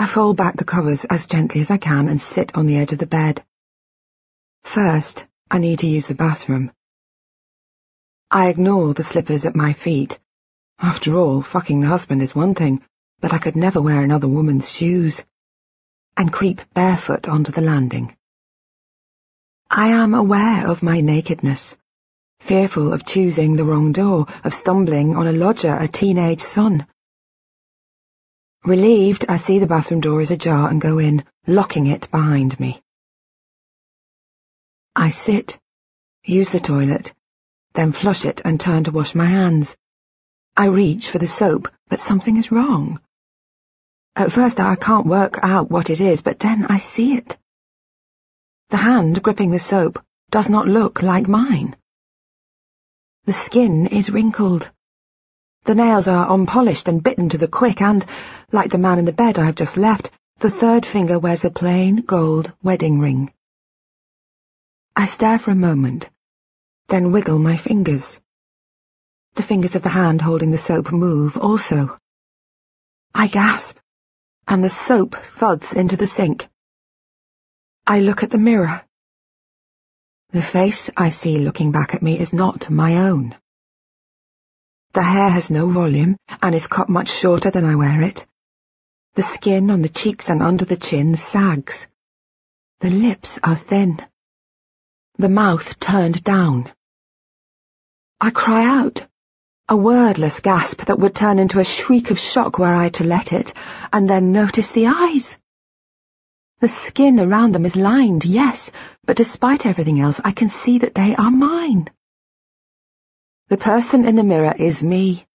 I fold back the covers as gently as I can and sit on the edge of the bed. First, I need to use the bathroom. I ignore the slippers at my feet. After all, fucking the husband is one thing, but I could never wear another woman's shoes. And creep barefoot onto the landing. I am aware of my nakedness, fearful of choosing the wrong door, of stumbling on a lodger, a teenage son. Relieved, I see the bathroom door is ajar and go in, locking it behind me. I sit, use the toilet, then flush it and turn to wash my hands. I reach for the soap, but something is wrong. At first I can't work out what it is, but then I see it. The hand gripping the soap does not look like mine. The skin is wrinkled. The nails are unpolished and bitten to the quick, and, like the man in the bed I have just left, the third finger wears a plain gold wedding ring. I stare for a moment, then wiggle my fingers. The fingers of the hand holding the soap move also. I gasp, and the soap thuds into the sink. I look at the mirror. The face I see looking back at me is not my own. The hair has no volume and is cut much shorter than I wear it. The skin on the cheeks and under the chin sags. The lips are thin. The mouth turned down. I cry out, a wordless gasp that would turn into a shriek of shock were I to let it, and then notice the eyes. The skin around them is lined, yes, but despite everything else, I can see that they are mine. The person in the mirror is me.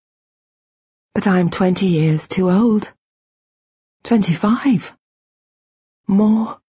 But I'm twenty years too old. Twenty-five. More.